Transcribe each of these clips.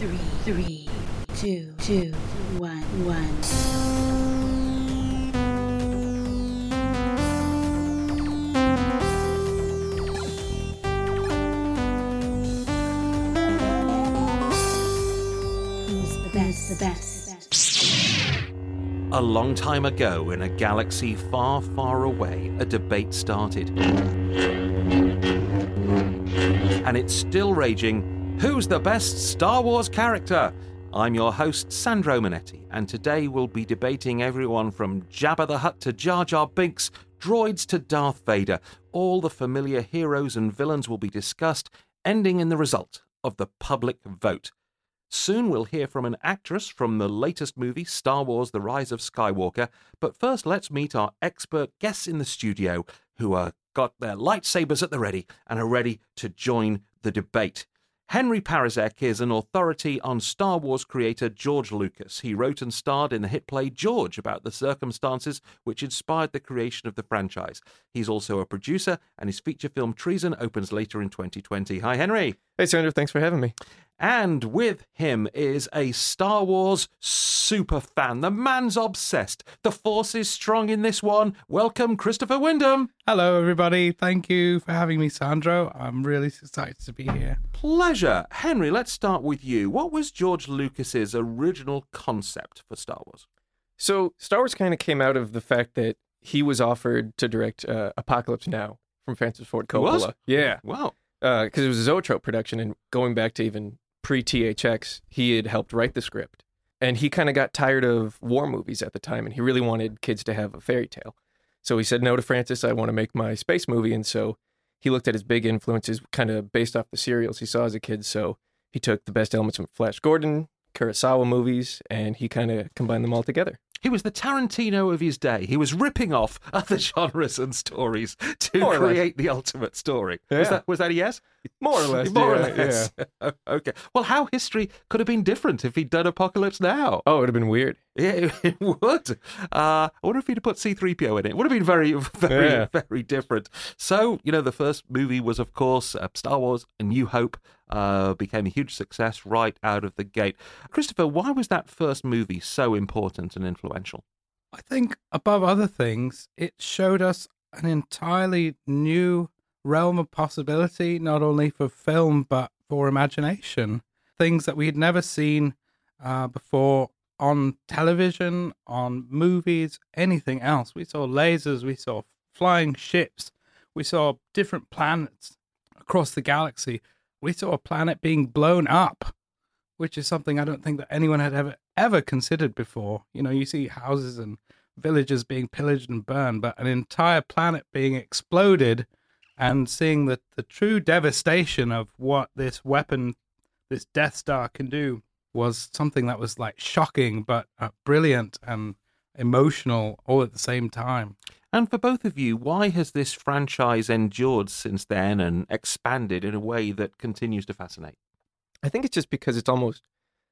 three, three, two, two, one, one. The best? The best? A long time ago, in a galaxy far, far away, a debate started. And it's still raging. Who's the best Star Wars character? I'm your host, Sandro Manetti, and today we'll be debating everyone from Jabba the Hutt to Jar Jar Binks, droids to Darth Vader. All the familiar heroes and villains will be discussed, ending in the result of the public vote. Soon we'll hear from an actress from the latest movie, Star Wars The Rise of Skywalker. But first, let's meet our expert guests in the studio who are got their lightsabers at the ready and are ready to join the debate. Henry Parizek is an authority on Star Wars creator George Lucas. He wrote and starred in the hit play George about the circumstances which inspired the creation of the franchise. He's also a producer, and his feature film Treason opens later in 2020. Hi, Henry. Hey, Sandro, thanks for having me. And with him is a Star Wars super fan. The man's obsessed. The force is strong in this one. Welcome, Christopher Wyndham. Hello, everybody. Thank you for having me, Sandro. I'm really excited to be here. Pleasure. Henry, let's start with you. What was George Lucas's original concept for Star Wars? So, Star Wars kind of came out of the fact that he was offered to direct uh, Apocalypse Now from Francis Ford He was? Coppola. Yeah, Wow. because it was a Zoetrope production, and going back to even pre THX, he had helped write the script, and he kind of got tired of war movies at the time, and he really wanted kids to have a fairy tale. So he said no to Francis. I want to make my space movie, and so he looked at his big influences, kind of based off the serials he saw as a kid. So he took the best elements from Flash Gordon, Kurosawa movies, and he kind of combined them all together. He was the Tarantino of his day. He was ripping off other genres and stories to More create the ultimate story. Was that was that a yes? More or less, More or yeah, less. okay. Well, how history could have been different if he'd done Apocalypse Now? Oh, it would have been weird. Yeah, it would. Uh, I wonder if he'd have put C3PO in it. It would have been very, very, Yeah. very different. So, you know, the first movie was, of course, uh, Star Wars A New Hope, uh, became a huge success right out of the gate. Christopher, why was that first movie so important and influential? I think, above other things, it showed us an entirely new realm of possibility, not only for film, but for imagination. Things that we had never seen uh, before on television, on movies, anything else. We saw lasers, we saw flying ships, we saw different planets across the galaxy. We saw a planet being blown up, which is something I don't think that anyone had ever ever considered before. You know, you see houses and villages being pillaged and burned, but an entire planet being exploded and seeing the, the true devastation of what this weapon, this Death Star can do was something that was like shocking but uh, brilliant and emotional all at the same time. And for both of you, why has this franchise endured since then and expanded in a way that continues to fascinate? I think it's just because it's almost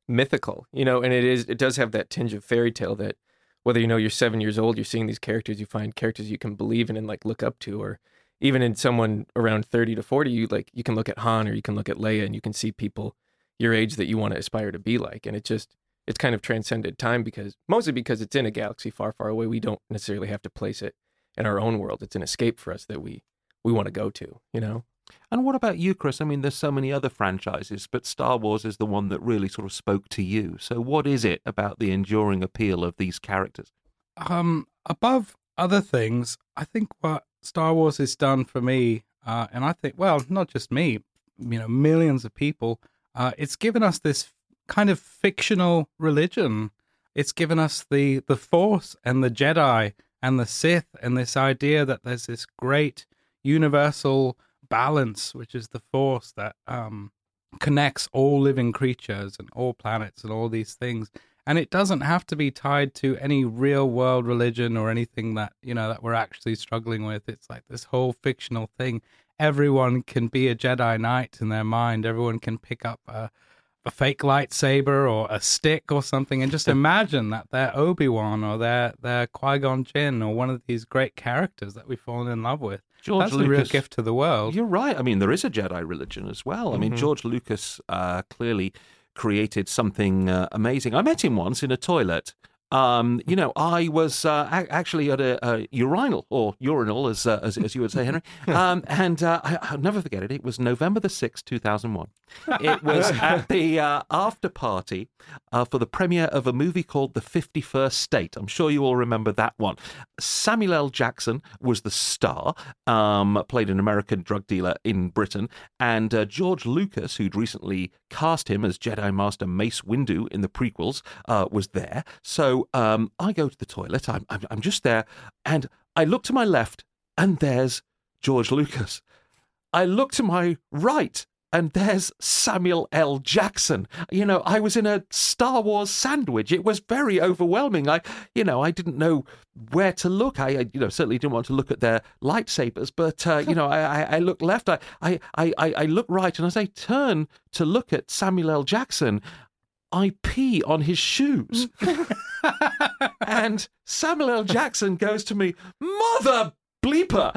mythical, you know, and it is it does have that tinge of fairy tale that whether you know you're seven years old, you're seeing these characters, you find characters you can believe in and like look up to, or even in someone around thirty to forty, you like you can look at Han or you can look at Leia and you can see people your age that you want to aspire to be like, and it just it's kind of transcended time because mostly because it's in a galaxy far, far away. We don't necessarily have to place it in our own world. It's an escape for us that we we want to go to, you know. And what about you, Chris? I mean, there's so many other franchises, but Star Wars is the one that really sort of spoke to you. So, what is it about the enduring appeal of these characters? um above other things i think what star wars has done for me uh and i think well not just me you know millions of people uh it's given us this kind of fictional religion. It's given us the the force and the jedi and the sith and this idea that there's this great universal balance which is the force that um connects all living creatures and all planets and all these things. And it doesn't have to be tied to any real world religion or anything that you know that we're actually struggling with. It's like this whole fictional thing everyone can be a jedi knight in their mind everyone can pick up a, a fake lightsaber or a stick or something and just imagine that they're obi-wan or they're they're qui-gon jinn or one of these great characters that we've fallen in love with George that's the real gift to the world You're right. I mean, there is a Jedi religion as well. I mean, Mhm. George Lucas uh, clearly created something uh, amazing. I met him once in a toilet. Um, you know, I was uh, a- actually at a, a urinal or urinal, as, uh, as as you would say, Henry. Um, and uh, I, I'll never forget it. It was November the sixth, two thousand one. It was at the uh, after party uh, for the premiere of a movie called The Fifty First State. I'm sure you all remember that one. Samuel L. Jackson was the star, um, played an American drug dealer in Britain, and uh, George Lucas, who'd recently cast him as Jedi Master Mace Windu in the prequels, uh, was there. So um, I go to the toilet. I'm, I'm, I'm just there, and I look to my left, and there's George Lucas. I look to my right, and there's Samuel L. Jackson. You know, I was in a Star Wars sandwich. It was very overwhelming. I, you know, I didn't know where to look. I, you know, certainly didn't want to look at their lightsabers, but uh, you know, I, I, looked left. I, I, I, I looked right, and as I turn to look at Samuel L. Jackson, I pee on his shoes. and Samuel L. Jackson goes to me, Mother bleeper,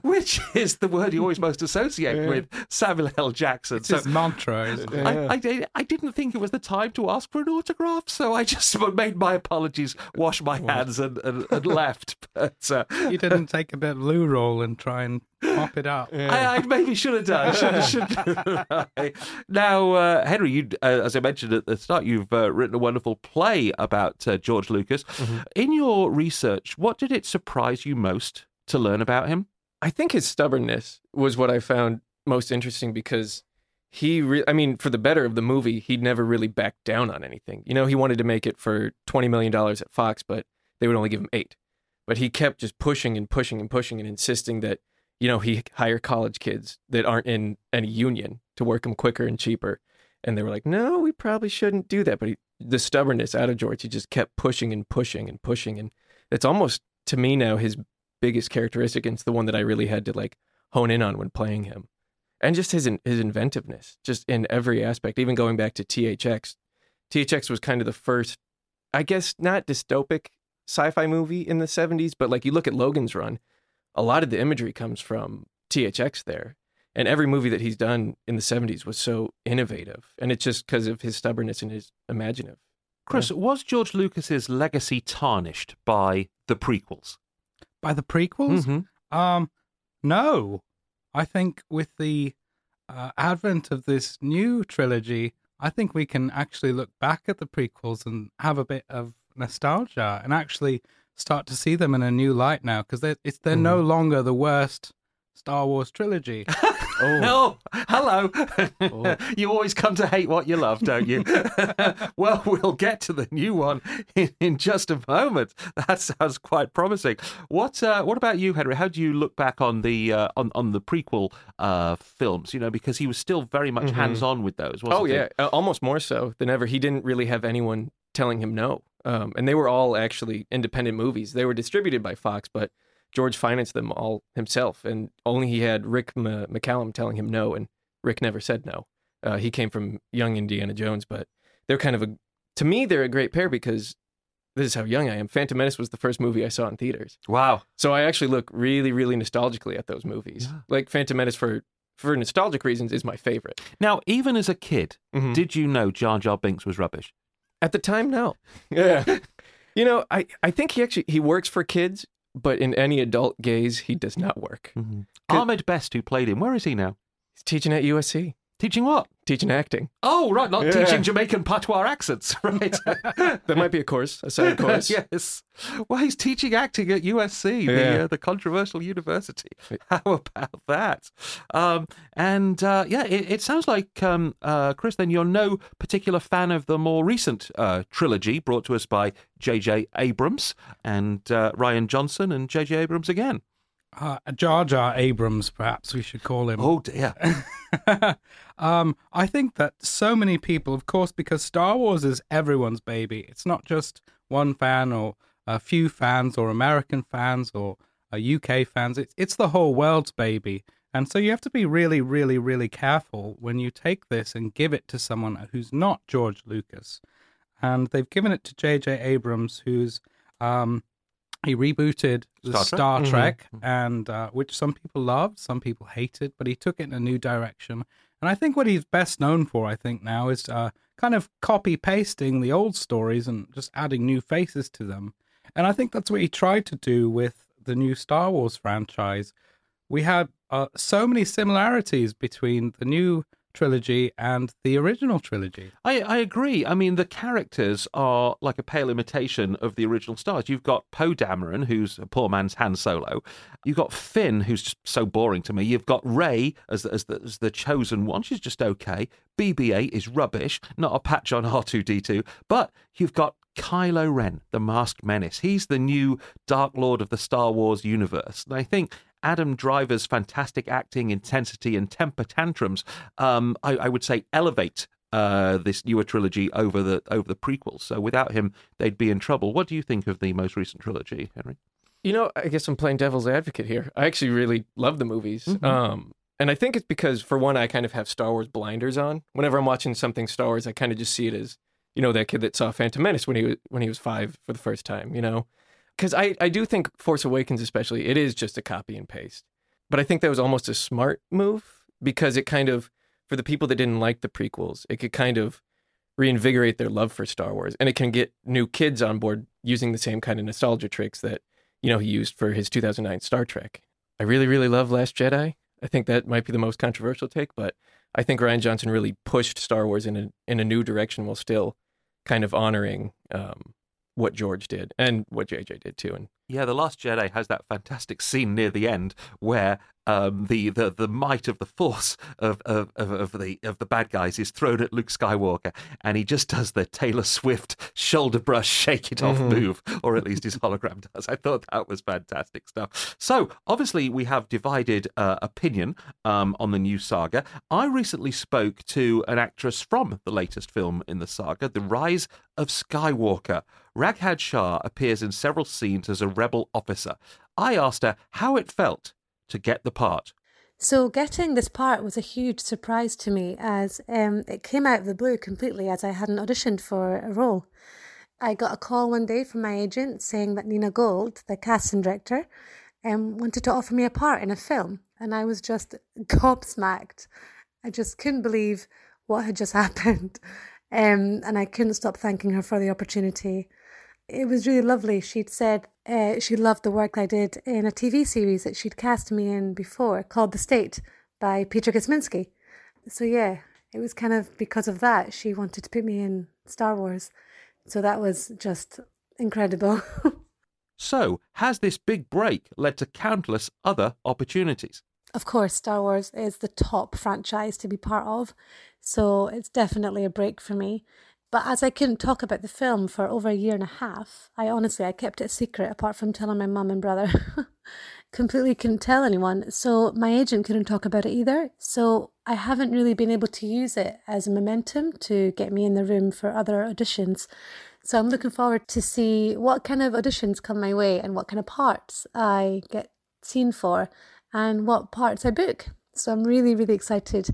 which is the word you always most associate with Samuel L. Jackson. It's his mantra, isn't it? I, I, I didn't think it was the time to ask for an autograph, so I just made my apologies, washed my hands, and, and, and left. But uh, You didn't take a bit of loo roll and try and mop it up. I, I maybe should have done. Should, should, now, uh, Henry, you, uh, as I mentioned at the start, you've uh, written a wonderful play about uh, George Lucas. In your research, what did it surprise you most to learn about him? I think his stubbornness was what I found most interesting because he, re- I mean, for the better of the movie, he'd never really backed down on anything. You know, he wanted to make it for $20 million at Fox, but they would only give him eight. But he kept just pushing and pushing and pushing and insisting that, you know, he hire college kids that aren't in any union to work them quicker and cheaper. And they were like, no, we probably shouldn't do that. But he, the stubbornness out of George, he just kept pushing and pushing and pushing. And it's almost, to me now, his biggest characteristic and it's the one that I really had to like hone in on when playing him. And just his his inventiveness, just in every aspect, even going back to THX. THX was kind of the first, I guess, not dystopic sci-fi movie in the 70s, but like you look at Logan's Run, a lot of the imagery comes from THX there. And every movie that he's done in the 70s was so innovative. And it's just because of his stubbornness and his imaginative. Chris, was George Lucas's legacy tarnished by the prequels? By the prequels? Mhm. Um, no. I think with the uh, advent of this new trilogy, I think we can actually look back at the prequels and have a bit of nostalgia and actually start to see them in a new light now because they're, it's, they're no longer the worst Star Wars trilogy. Oh, Oh, hello. you always come to hate what you love, don't you? well, we'll get to the new one in, in just a moment. That sounds quite promising. What uh, What about you, Henry? How do you look back on the uh, on on the prequel uh, films? You know, because he was still very much hands on with those. Wasn't oh he? yeah, uh, almost more so than ever. He didn't really have anyone telling him no, um, and they were all actually independent movies. They were distributed by Fox, but George financed them all himself, and only he had Rick M- McCallum telling him no, and Rick never said no. Uh, he came from young Indiana Jones, but they're kind of a to me they're a great pair because this is how young I am. Phantom Menace was the first movie I saw in theaters. Wow. So I actually look really, really nostalgically at those movies. Yeah. Like Phantom Menace for for nostalgic reasons is my favorite. Now, even as a kid, Mhm. did you know Jar Jar Binks was rubbish? At the time, no. Yeah. you know, I, I think he actually he works for kids, but in any adult gaze, he does not work. Mm-hmm. Ahmed Best, who played him, where is he now? He's teaching at USC, Teaching what? teaching acting. Oh, right, not Yeah. teaching Jamaican patois accents, right? there might be a course, a side course. yes. Well, he's teaching acting at USC, the uh, the controversial university. How about that? Um, and uh, yeah, it, it sounds like um, uh, Chris. Then you're no particular fan of the more recent uh, trilogy brought to us by J.J. Abrams and uh, Rian Johnson and J.J. Abrams again. Uh, Jar Jar Abrams, perhaps we should call him. Oh dear. um, I think that so many people, of course, because Star Wars is everyone's baby. It's not just one fan or a few fans or American fans or uh, UK fans. It's it's the whole world's baby. And so you have to be really, really, really careful when you take this and give it to someone who's not George Lucas. And they've given it to J.J. Abrams, who's um, he rebooted the Star Trek? Star Mhm. And uh, which some people loved, some people hated, but he took it in a new direction. And And I think what he's best known for, I think now, is uh, kind of copy pasting the old stories and just adding new faces to them. And I think that's what he tried to do with the new Star Wars franchise. We had uh, so many similarities between the new trilogy and the original trilogy. I, I agree. I mean, the characters are like a pale imitation of the original stars. You've got Poe Dameron, who's a poor man's Han Solo. You've got Finn, who's just so boring to me. You've got Rey as, as, the, as the chosen one. She's just okay. BB-8 is rubbish, not a patch on R2D2. But you've got Kylo Ren, the masked menace. He's the new Dark Lord of the Star Wars universe. And I think Adam Driver's fantastic acting, intensity, and temper tantrums, um, I, I, would say, elevate uh, this newer trilogy over the over the prequels. So without him, they'd be in trouble. What do you think of the most recent trilogy, Henry? You know, I guess I'm playing devil's advocate here. I actually really love the movies. Mm-hmm. Um, and I think it's because, for one, I kind of have Star Wars blinders on. Whenever I'm watching something Star Wars, I kind of just see it as, you know, that kid that saw Phantom Menace when he was when he was five for the first time. You know, because I, I do think Force Awakens, especially, it is just a copy and paste. But I think that was almost a smart move because it kind of, for the people that didn't like the prequels, it could kind of reinvigorate their love for Star Wars. And it can get new kids on board using the same kind of nostalgia tricks that, you know, he used for his 2009 Star Trek. I really, really love Last Jedi. I think that might be the most controversial take, but I think Rian Johnson really pushed Star Wars in a, in a new direction while still kind of honoring um, what George did and what JJ did too. And yeah, the Last Jedi has that fantastic scene near the end where um, the, the the might of the force of, of, of, the of the bad guys is thrown at Luke Skywalker, and he just does the Taylor Swift shoulder brush, shake it off mm-hmm. move, or at least his hologram does. I thought that was fantastic stuff. So obviously we have divided uh, opinion um, on the new saga. I recently spoke to an actress from the latest film in the saga, The Rise of Skywalker. Raghad Shah appears in several scenes as a rebel officer. I asked her how it felt to get the part. So, getting this part was a huge surprise to me as um, it came out of the blue completely as I hadn't auditioned for a role. I got a call one day from my agent saying that Nina Gold, the casting director, um, wanted to offer me a part in a film. And I was just gobsmacked. I just couldn't believe what had just happened. Um, and I couldn't stop thanking her for the opportunity it was really lovely. She'd said uh, she loved the work I did in a TV series that she'd cast me in before called The State by Peter Kosminsky. So, yeah, it was kind of because of that she wanted to put me in Star Wars. So that was just incredible. so, has this big break led to countless other opportunities? Of course, Star Wars is the top franchise to be part of. So, it's definitely a break for me. But as I couldn't talk about the film for over a year and a half, I honestly I kept it secret apart from telling my mum and brother. Completely couldn't tell anyone. So my agent couldn't talk about it either. So I haven't really been able to use it as a momentum to get me in the room for other auditions. So I'm looking forward to see what kind of auditions come my way and what kind of parts I get seen for and what parts I book. So I'm really, really excited.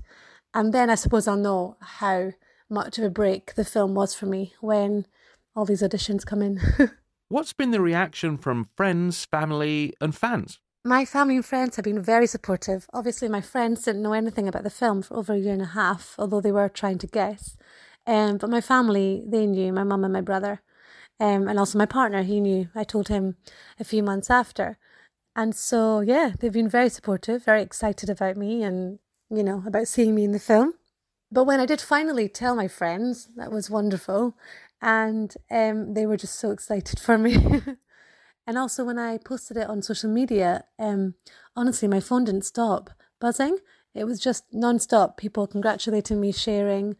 And then I suppose I'll know how much of a break the film was for me when all these auditions come in. What's been the reaction from friends, family, and fans? My family and friends have been very supportive. Obviously, my friends didn't know anything about the film for over a year and a half, although they were trying to guess. Um, but my family, they knew, my mum and my brother. Um, and also my partner, he knew. I told him a few months after. And so, yeah, they've been very supportive, very excited about me and, you know, about seeing me in the film. But when I did finally tell my friends, that was wonderful. And um, they were just so excited for me. and also, when I posted it on social media, um, honestly, my phone didn't stop buzzing. It was just non-stop. People congratulating me, sharing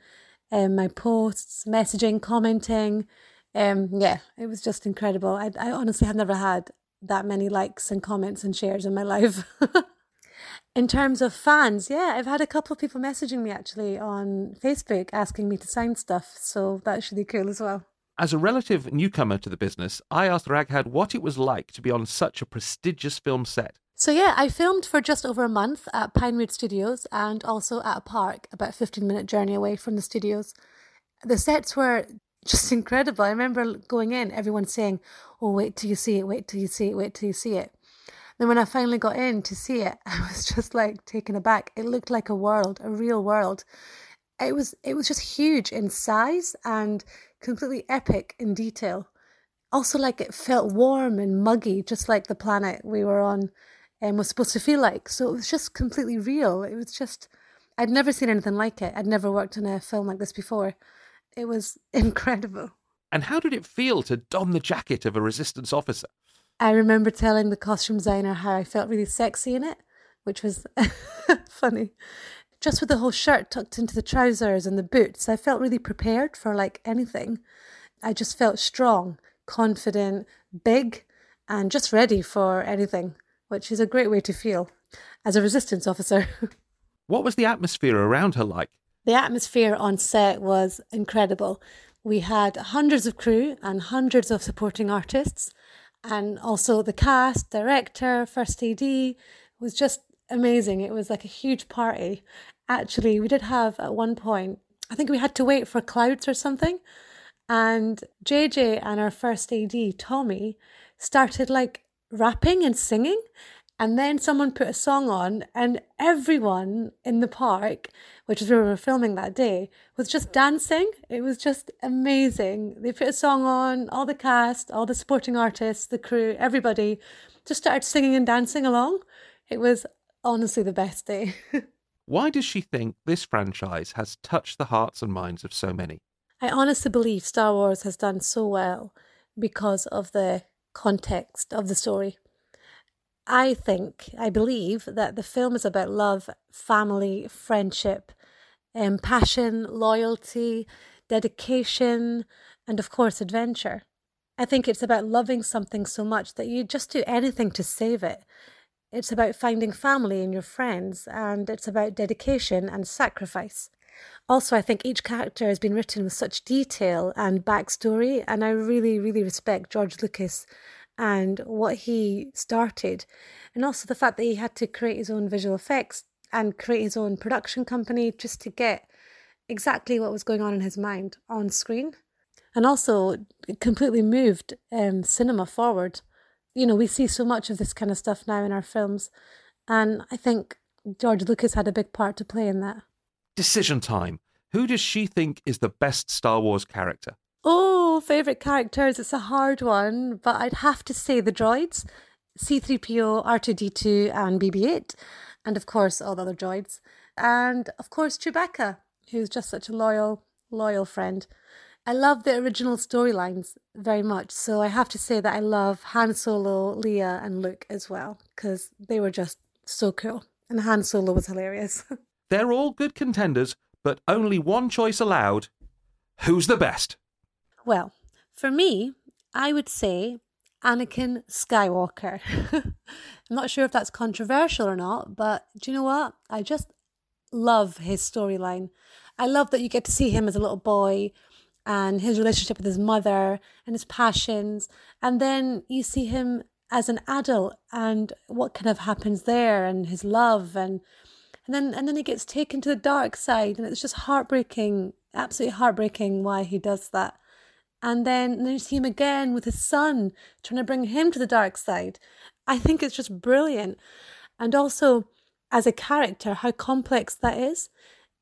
um, my posts, messaging, commenting. Um, yeah, it was just incredible. I, I honestly have never had that many likes and comments and shares in my life. In terms of fans, yeah, I've had a couple of people messaging me actually on Facebook asking me to sign stuff, so that should be cool as well. As a relative newcomer to the business, I asked Raghad what it was like to be on such a prestigious film set. So yeah, I filmed for just over a month at Pinewood Studios and also at a park about a 15 minute journey away from the studios. The sets were just incredible. I remember going in, everyone saying, "Oh, wait till you see it, wait till you see it, wait till you see it." Then when I finally got in to see it, I was just like taken aback. It looked like a world, a real world. It was it was just huge in size and completely epic in detail. Also, like it felt warm and muggy, just like the planet we were on and was supposed to feel like. So it was just completely real. It was just I'd never seen anything like it. I'd never worked on a film like this before. It was incredible. And how did it feel to don the jacket of a resistance officer? I remember telling the costume designer how I felt really sexy in it, which was funny. Just with the whole shirt tucked into the trousers and the boots, I felt really prepared for like anything. I just felt strong, confident, big, and just ready for anything, which is a great way to feel as a resistance officer. What was the atmosphere around her like? The atmosphere on set was incredible. We had hundreds of crew and hundreds of supporting artists, and also the cast, director, first AD was just amazing. It was like a huge party. Actually, we did have at one point, I think we had to wait for clouds or something, and JJ and our first AD, Tommy, started like rapping and singing. And then someone put a song on, and everyone in the park, which is where we were filming that day, was just dancing. It was just amazing. They put a song on, all the cast, all the supporting artists, the crew, everybody just started singing and dancing along. It was honestly the best day. Why does she think this franchise has touched the hearts and minds of so many? I honestly believe Star Wars has done so well because of the context of the story. I think, I believe that the film is about love, family, friendship, um, passion, loyalty, dedication, and of course, adventure. I think it's about loving something so much that you just do anything to save it. It's about finding family in your friends, and it's about dedication and sacrifice. Also, I think each character has been written with such detail and backstory, and I really, really respect George Lucas and what he started, and also the fact that he had to create his own visual effects and create his own production company just to get exactly what was going on in his mind on screen. And also, completely moved um, cinema forward. You know, we see so much of this kind of stuff now in our films, and I think George Lucas had a big part to play in that. Decision time. Who does she think is the best Star Wars character? Oh, favourite characters. It's a hard one, but I'd have to say the droids C3PO, R2D2, and BB 8. And of course, all the other droids. And of course, Chewbacca, who's just such a loyal, loyal friend. I love the original storylines very much. So I have to say that I love Han Solo, Leia, and Luke as well, because they were just so cool. And Han Solo was hilarious. They're all good contenders, but only one choice allowed. Who's the best? Well, for me, I would say Anakin Skywalker. I'm not sure if that's controversial or not, but do you know what? I just love his storyline. I love that you get to see him as a little boy and his relationship with his mother and his passions. And then you see him as an adult and what kind of happens there and his love and and then and then he gets taken to the dark side and it's just heartbreaking, absolutely heartbreaking why he does that and then, you see him again with his son, trying to bring him to the dark side. I think it's just brilliant. And also, as a character, how complex that is.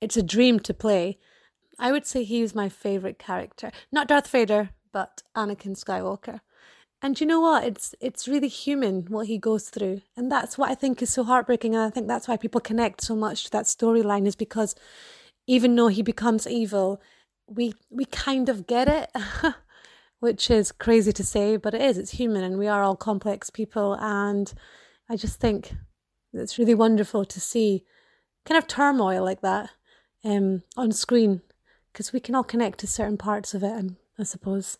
It's a dream to play. I would say he was my favourite character. Not Darth Vader, but Anakin Skywalker. And you know what? It's it's really human what he goes through. And that's what I think is so heartbreaking. And I think that's why people connect so much to that storyline, is because even though he becomes evil, we we kind of get it, which is crazy to say, but it is. It's human, and we are all complex people. And I just think it's really wonderful to see kind of turmoil like that um, on screen because we can all connect to certain parts of it. I suppose.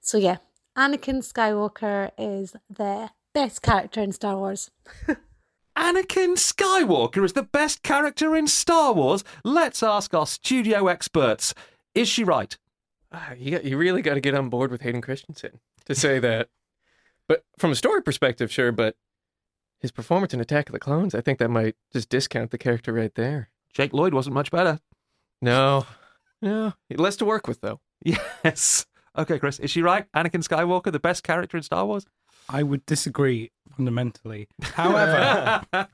So yeah, Anakin Skywalker is the best character in Star Wars. Anakin Skywalker is the best character in Star Wars? Let's ask our studio experts. Is she right? Uh, you, you really got to get on board with Hayden Christensen to say that. But from a story perspective, sure, but his performance in Attack of the Clones, I think that might just discount the character right there. Jake Lloyd wasn't much better. No, no. Less to work with, though. Yes. Okay, Chris, is she right? Anakin Skywalker, the best character in Star Wars? I would disagree fundamentally. However,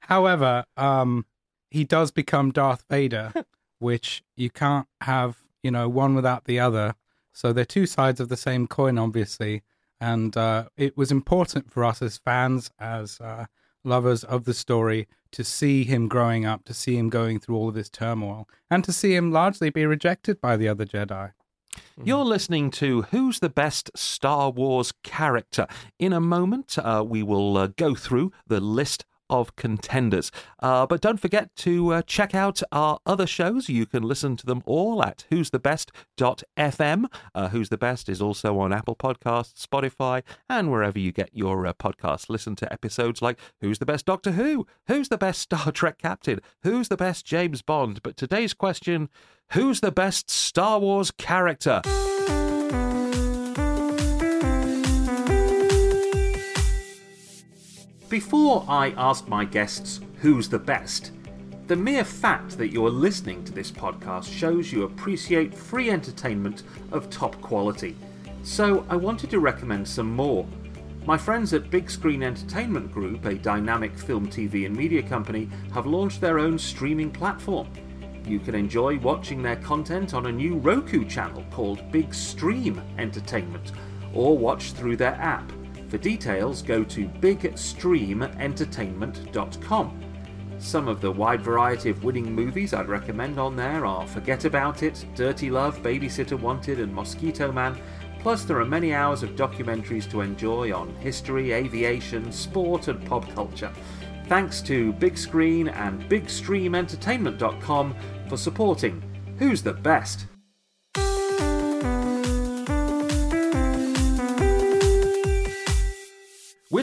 however, um, he does become Darth Vader, which you can't have, you know, one without the other. So they're two sides of the same coin, obviously. And uh, it was important for us as fans, as uh, lovers of the story, to see him growing up, to see him going through all of this turmoil, and to see him largely be rejected by the other Jedi. You're listening to Who's the Best Star Wars Character. In a moment, uh, we will uh, go through the list of contenders. Uh, but don't forget to uh, check out our other shows. You can listen to them all at who's who'sthebest.fm. Uh, Who's the Best is also on Apple Podcasts, Spotify, and wherever you get your uh, podcasts. Listen to episodes like Who's the Best Doctor Who? Who's the Best Star Trek Captain? Who's the Best James Bond? But today's question Who's the best Star Wars character? Before I ask my guests who's the best, the mere fact that you're listening to this podcast shows you appreciate free entertainment of top quality. So I wanted to recommend some more. My friends at Big Screen Entertainment Group, a dynamic film, TV, and media company, have launched their own streaming platform. You can enjoy watching their content on a new Roku channel called Big Stream Entertainment, or watch through their app. For details, go to bigstreamentertainment.com. Some of the wide variety of winning movies I'd recommend on there are Forget About It, Dirty Love, Babysitter Wanted, and Mosquito Man. Plus, there are many hours of documentaries to enjoy on history, aviation, sport, and pop culture. Thanks to Big Screen and BigStreamEntertainment.com for supporting Who's the Best?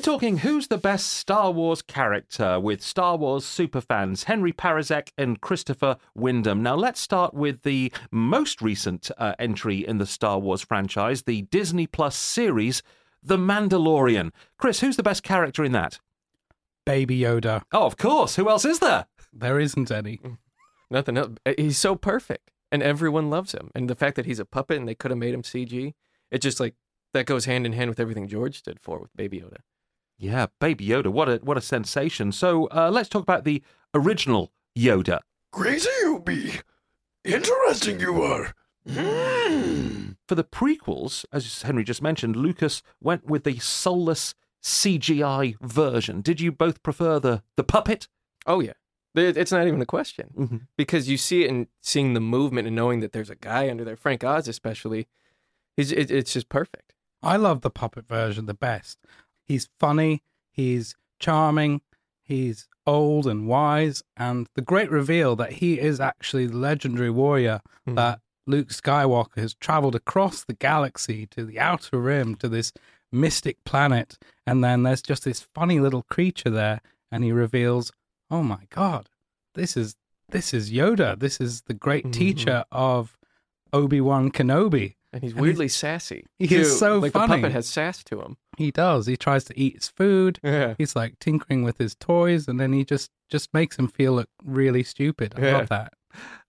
Talking who's the best Star Wars character with Star Wars superfans Henry Parizek and Christopher Wyndham. Now, let's start with the most recent uh, entry in the Star Wars franchise, the Disney Plus series, The Mandalorian. Chris, who's the best character in that? Baby Yoda. Oh, of course. Who else is there? There isn't any. Nothing else. Uh, He's so perfect, and everyone loves him. And the fact that he's a puppet and they could have made him CG, it just like that goes hand in hand with everything George stood for with Baby Yoda. Yeah, Baby Yoda. What a what a sensation. So uh, let's talk about the original Yoda. Crazy you be. Interesting you are. Mm. For the prequels, as Henry just mentioned, Lucas went with the soulless CGI version. Did you both prefer the the puppet? Oh yeah, it's not even a question Mm-hmm. because you see it and seeing the movement and knowing that there's a guy under there. Frank Oz, especially, he's it's just perfect. I love the puppet version the best. He's funny, he's charming, he's old and wise, and the great reveal that he is actually the legendary warrior Mhm. that Luke Skywalker has traveled across the galaxy to the outer rim to this mystic planet, and then there's just this funny little creature there, and he reveals, "Oh my God, this is this is Yoda. This is the great Mhm. teacher of Obi Wan Kenobi." And he's And he's- weirdly sassy. he too. is so like the puppet has sass to him. He does. He tries to eat his food. Yeah. He's like tinkering with his toys, and then he just just makes him feel look really stupid. I Yeah. love that.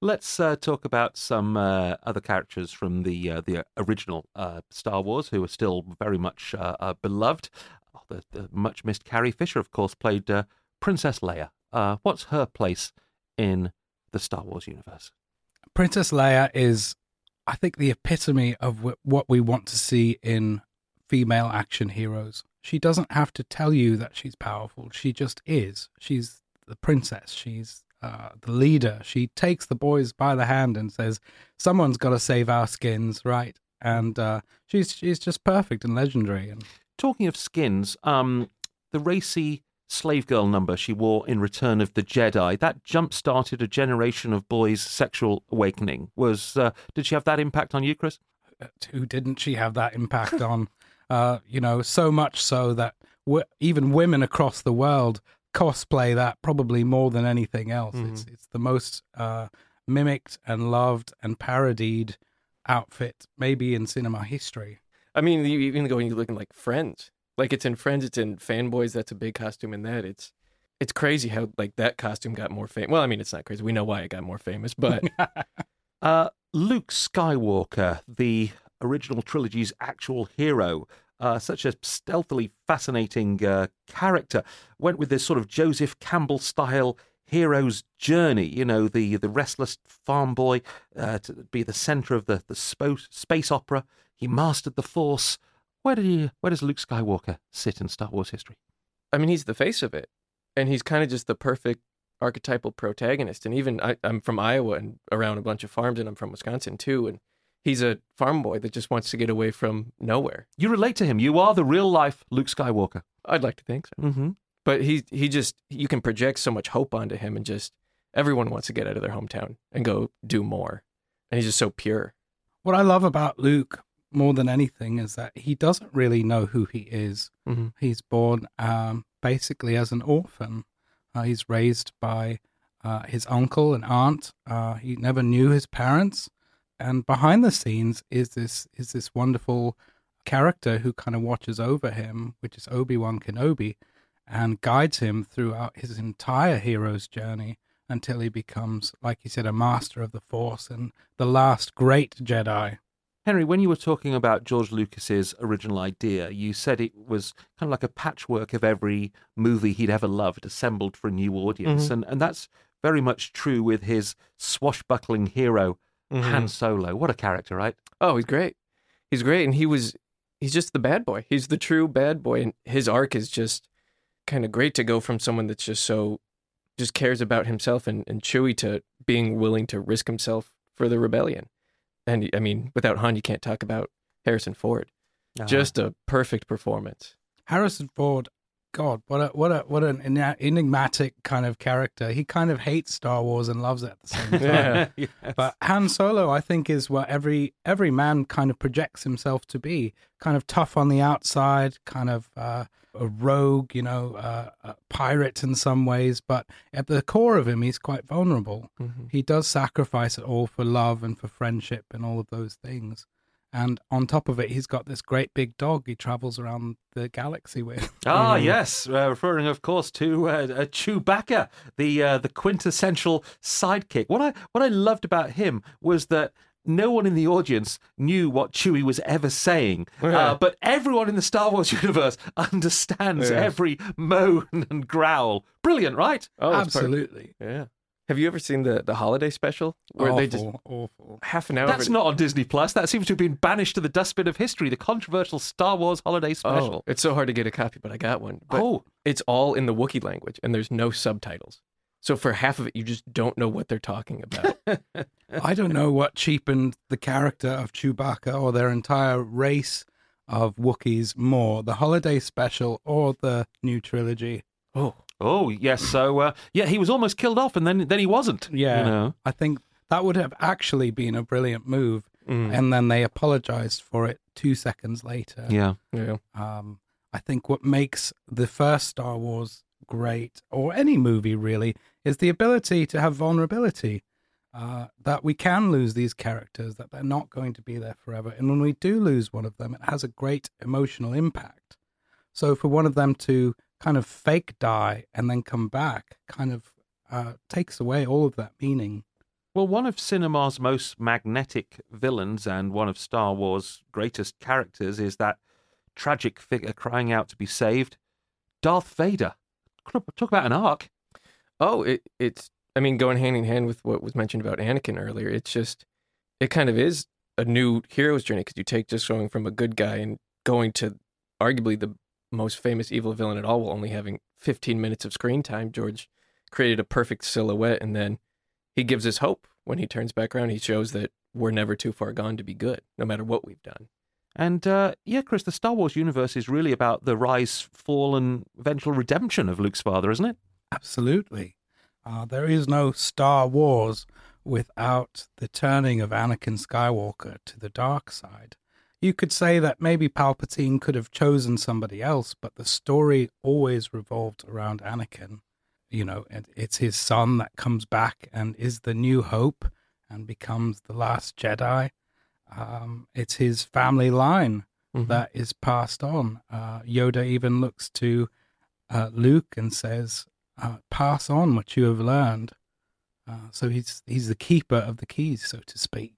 Let's uh, talk about some uh, other characters from the uh, the original uh, Star Wars who are still very much uh, uh, beloved. Oh, the, the much missed Carrie Fisher, of course, played uh, Princess Leia. Uh, what's her place in the Star Wars universe? Princess Leia is, I think, the epitome of wh- what we want to see in female action heroes. She doesn't have to tell you that she's powerful. She just is. She's the princess. She's uh, the leader. She takes the boys by the hand and says, "Someone's got to save our skins, right?" And uh, she's she's just perfect and legendary. And Talking of skins, um, the racy slave girl number she wore in Return of the Jedi that jump started a generation of boys' sexual awakening. Was uh, did she have that impact on you, Chris? uh, who didn't she have that impact on? Uh, you know, so much so that w- even women across the world cosplay that probably more than anything else. It's it's the most uh, mimicked and loved and parodied outfit maybe in cinema history. I mean, you even go and you look in like Friends. Like it's in Friends, it's in Fanboys. That's a big costume in that. It's it's crazy how like that costume got more famous. Well, I mean, it's not crazy. We know why it got more famous, but Uh, Luke Skywalker, the original trilogy's actual hero, Uh, such a stealthily fascinating uh, character. Went with this sort of Joseph Campbell style hero's journey. You know, the the restless farm boy uh, to be the center of the the spo- space opera. He mastered the Force. Where did he? Where does Luke Skywalker sit in Star Wars history? I mean, he's the face of it, and he's kind of just the perfect archetypal protagonist. And even I, I'm from Iowa and around a bunch of farms, and I'm from Wisconsin too. And he's a farm boy that just wants to get away from nowhere. You relate to him. You are the real life Luke Skywalker. I'd like to think so, Mm-hmm. but he he just you can project so much hope onto him, and just everyone wants to get out of their hometown and go do more. And he's just so pure. What I love about Luke more than anything is that he doesn't really know who he is. Mhm. He's born um, basically as an orphan. Uh, he's raised by uh, his uncle and aunt. Uh, he never knew his parents, and behind the scenes is this is this wonderful character who kind of watches over him, which is Obi Wan Kenobi, and guides him throughout his entire hero's journey until he becomes, like you said, a master of the Force and the last great Jedi. Henry, when you were talking about George Lucas's original idea, you said it was kind of like a patchwork of every movie he'd ever loved assembled for a new audience. Mhm. And, and that's very much true with his swashbuckling hero, Han mm-hmm. Solo. What a character, right? Oh, he's great. He's great, and he was he's just the bad boy. He's the true bad boy, and his arc is just kind of great to go from someone that's just so just cares about himself and, and Chewie to being willing to risk himself for the rebellion. And I mean, without Han, you can't talk about Harrison Ford. Uh-huh. Just a perfect performance. Harrison Ford, God, what a what a what an enigmatic kind of character. He kind of hates Star Wars and loves it at the same time. Yeah. Yes. But Han Solo, I think, is what every every man kind of projects himself to be. Kind of tough on the outside, kind of uh, a rogue, you know, uh, a pirate in some ways. But at the core of him, he's quite vulnerable. Mhm. He does sacrifice it all for love and for friendship and all of those things. And on top of it, he's got this great big dog he travels around the galaxy with. Ah, Mhm. yes, uh, referring, of course, to uh, uh, Chewbacca, the uh, the quintessential sidekick. What I what I loved about him was that no one in the audience knew what Chewie was ever saying, Yeah. uh, but everyone in the Star Wars universe understands Yeah. every moan and growl. Brilliant, right? Oh, it's part- Absolutely. yeah. Have you ever seen the the holiday special where awful, they just awful. half an hour? That's of not on Disney Plus. That seems to have been banished to the dustbin of history. The controversial Star Wars holiday oh, special. Oh, it's so hard to get a copy, but I got one. But oh, it's all in the Wookiee language and there's no subtitles. So for half of it, you just don't know what they're talking about. I don't know what cheapened the character of Chewbacca or their entire race of Wookiees more, the holiday special or the new trilogy. oh, oh, yes. So, uh, yeah, he was almost killed off, and then then he wasn't. Yeah. you know. I think that would have actually been a brilliant move. mm, And then they apologized for it two seconds later. Yeah. yeah. Um, I think what makes the first Star Wars great, or any movie really, is the ability to have vulnerability. Uh, that we can lose these characters, that they're not going to be there forever. And when we do lose one of them, it has a great emotional impact. So for one of them to kind of fake die and then come back kind of uh, takes away all of that meaning. Well, one of cinema's most magnetic villains and one of Star Wars' greatest characters is that tragic figure crying out to be saved, Darth Vader. Talk about an arc. Oh, it, it's, I mean, going hand in hand with what was mentioned about Anakin earlier, it's just, it kind of is a new hero's journey because you take just going from a good guy and going to arguably the most famous evil villain at all while only having 15 minutes of screen time. George created a perfect silhouette and then he gives us hope when he turns back around. He shows that we're never too far gone to be good, no matter what we've done. And uh, yeah, Chris, the Star Wars universe is really about the rise, fall, and eventual redemption of Luke's father, isn't it? Absolutely. Uh, there is no Star Wars without the turning of Anakin Skywalker to the dark side. You could say that maybe Palpatine could have chosen somebody else, but the story always revolved around Anakin. You know, it's his son that comes back and is the new hope and becomes the last Jedi. Um, it's his family line Mhm. that is passed on. Uh, Yoda even looks to uh, Luke and says, uh, "Pass on what you have learned." Uh, so he's he's the keeper of the keys, so to speak.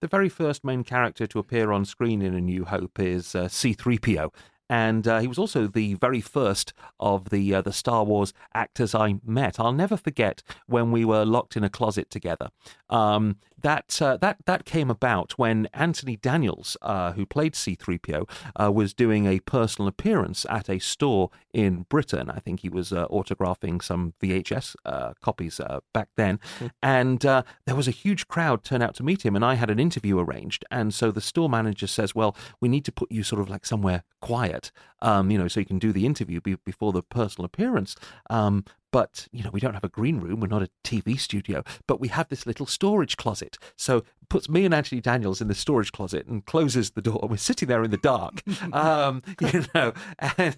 The very first main character to appear on screen in A New Hope is uh, C3PO. And uh, he was also the very first of the uh, the Star Wars actors I met. I'll never forget when we were locked in a closet together. Um, that uh, that that came about when Anthony Daniels, uh, who played C3PO, uh, was doing a personal appearance at a store in Britain. I think he was uh, autographing some VHS uh, copies uh, back then, and uh, there was a huge crowd turn out to meet him. And I had an interview arranged, and so the store manager says, "Well, we need to put you sort of like somewhere quiet, um, you know, so you can do the interview be- before the personal appearance." Um, but you know we don't have a green room we're not a tv studio but we have this little storage closet. So puts me and anthony daniels in the storage closet and closes the door. We're sitting there in the dark um, you know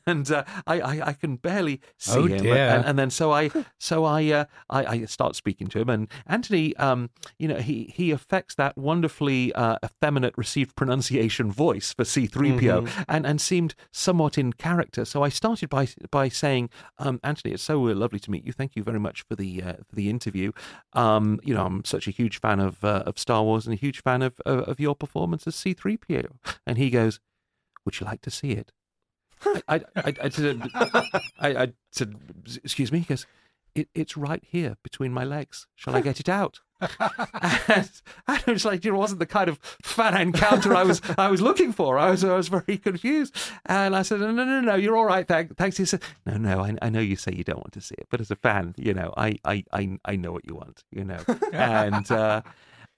and uh, I, I i can barely see Oh, him. and, and then so i so i uh, I, I start speaking to him. And anthony um you know he he affects that wonderfully uh, effeminate received pronunciation voice for c3po and and seemed somewhat in character. So i started by by saying um anthony it's so uh, lovely to meet you. Thank you very much for the uh, for the interview. Um you know i'm such a huge fan of uh, of star wars and a huge fan of of, of your performance as c3po and he goes would you like to see it I, I, I, I, said, I, I said, excuse me. He goes, it, it's right here between my legs. Shall I get it out? and it was like, it wasn't the kind of fan encounter I was I was looking for. I was I was very confused, and I said, no, no, no, no, you're all right. Thank, thanks. He said, no, no, I, I know you say you don't want to see it, but as a fan, you know, I I I, I know what you want, you know, and uh,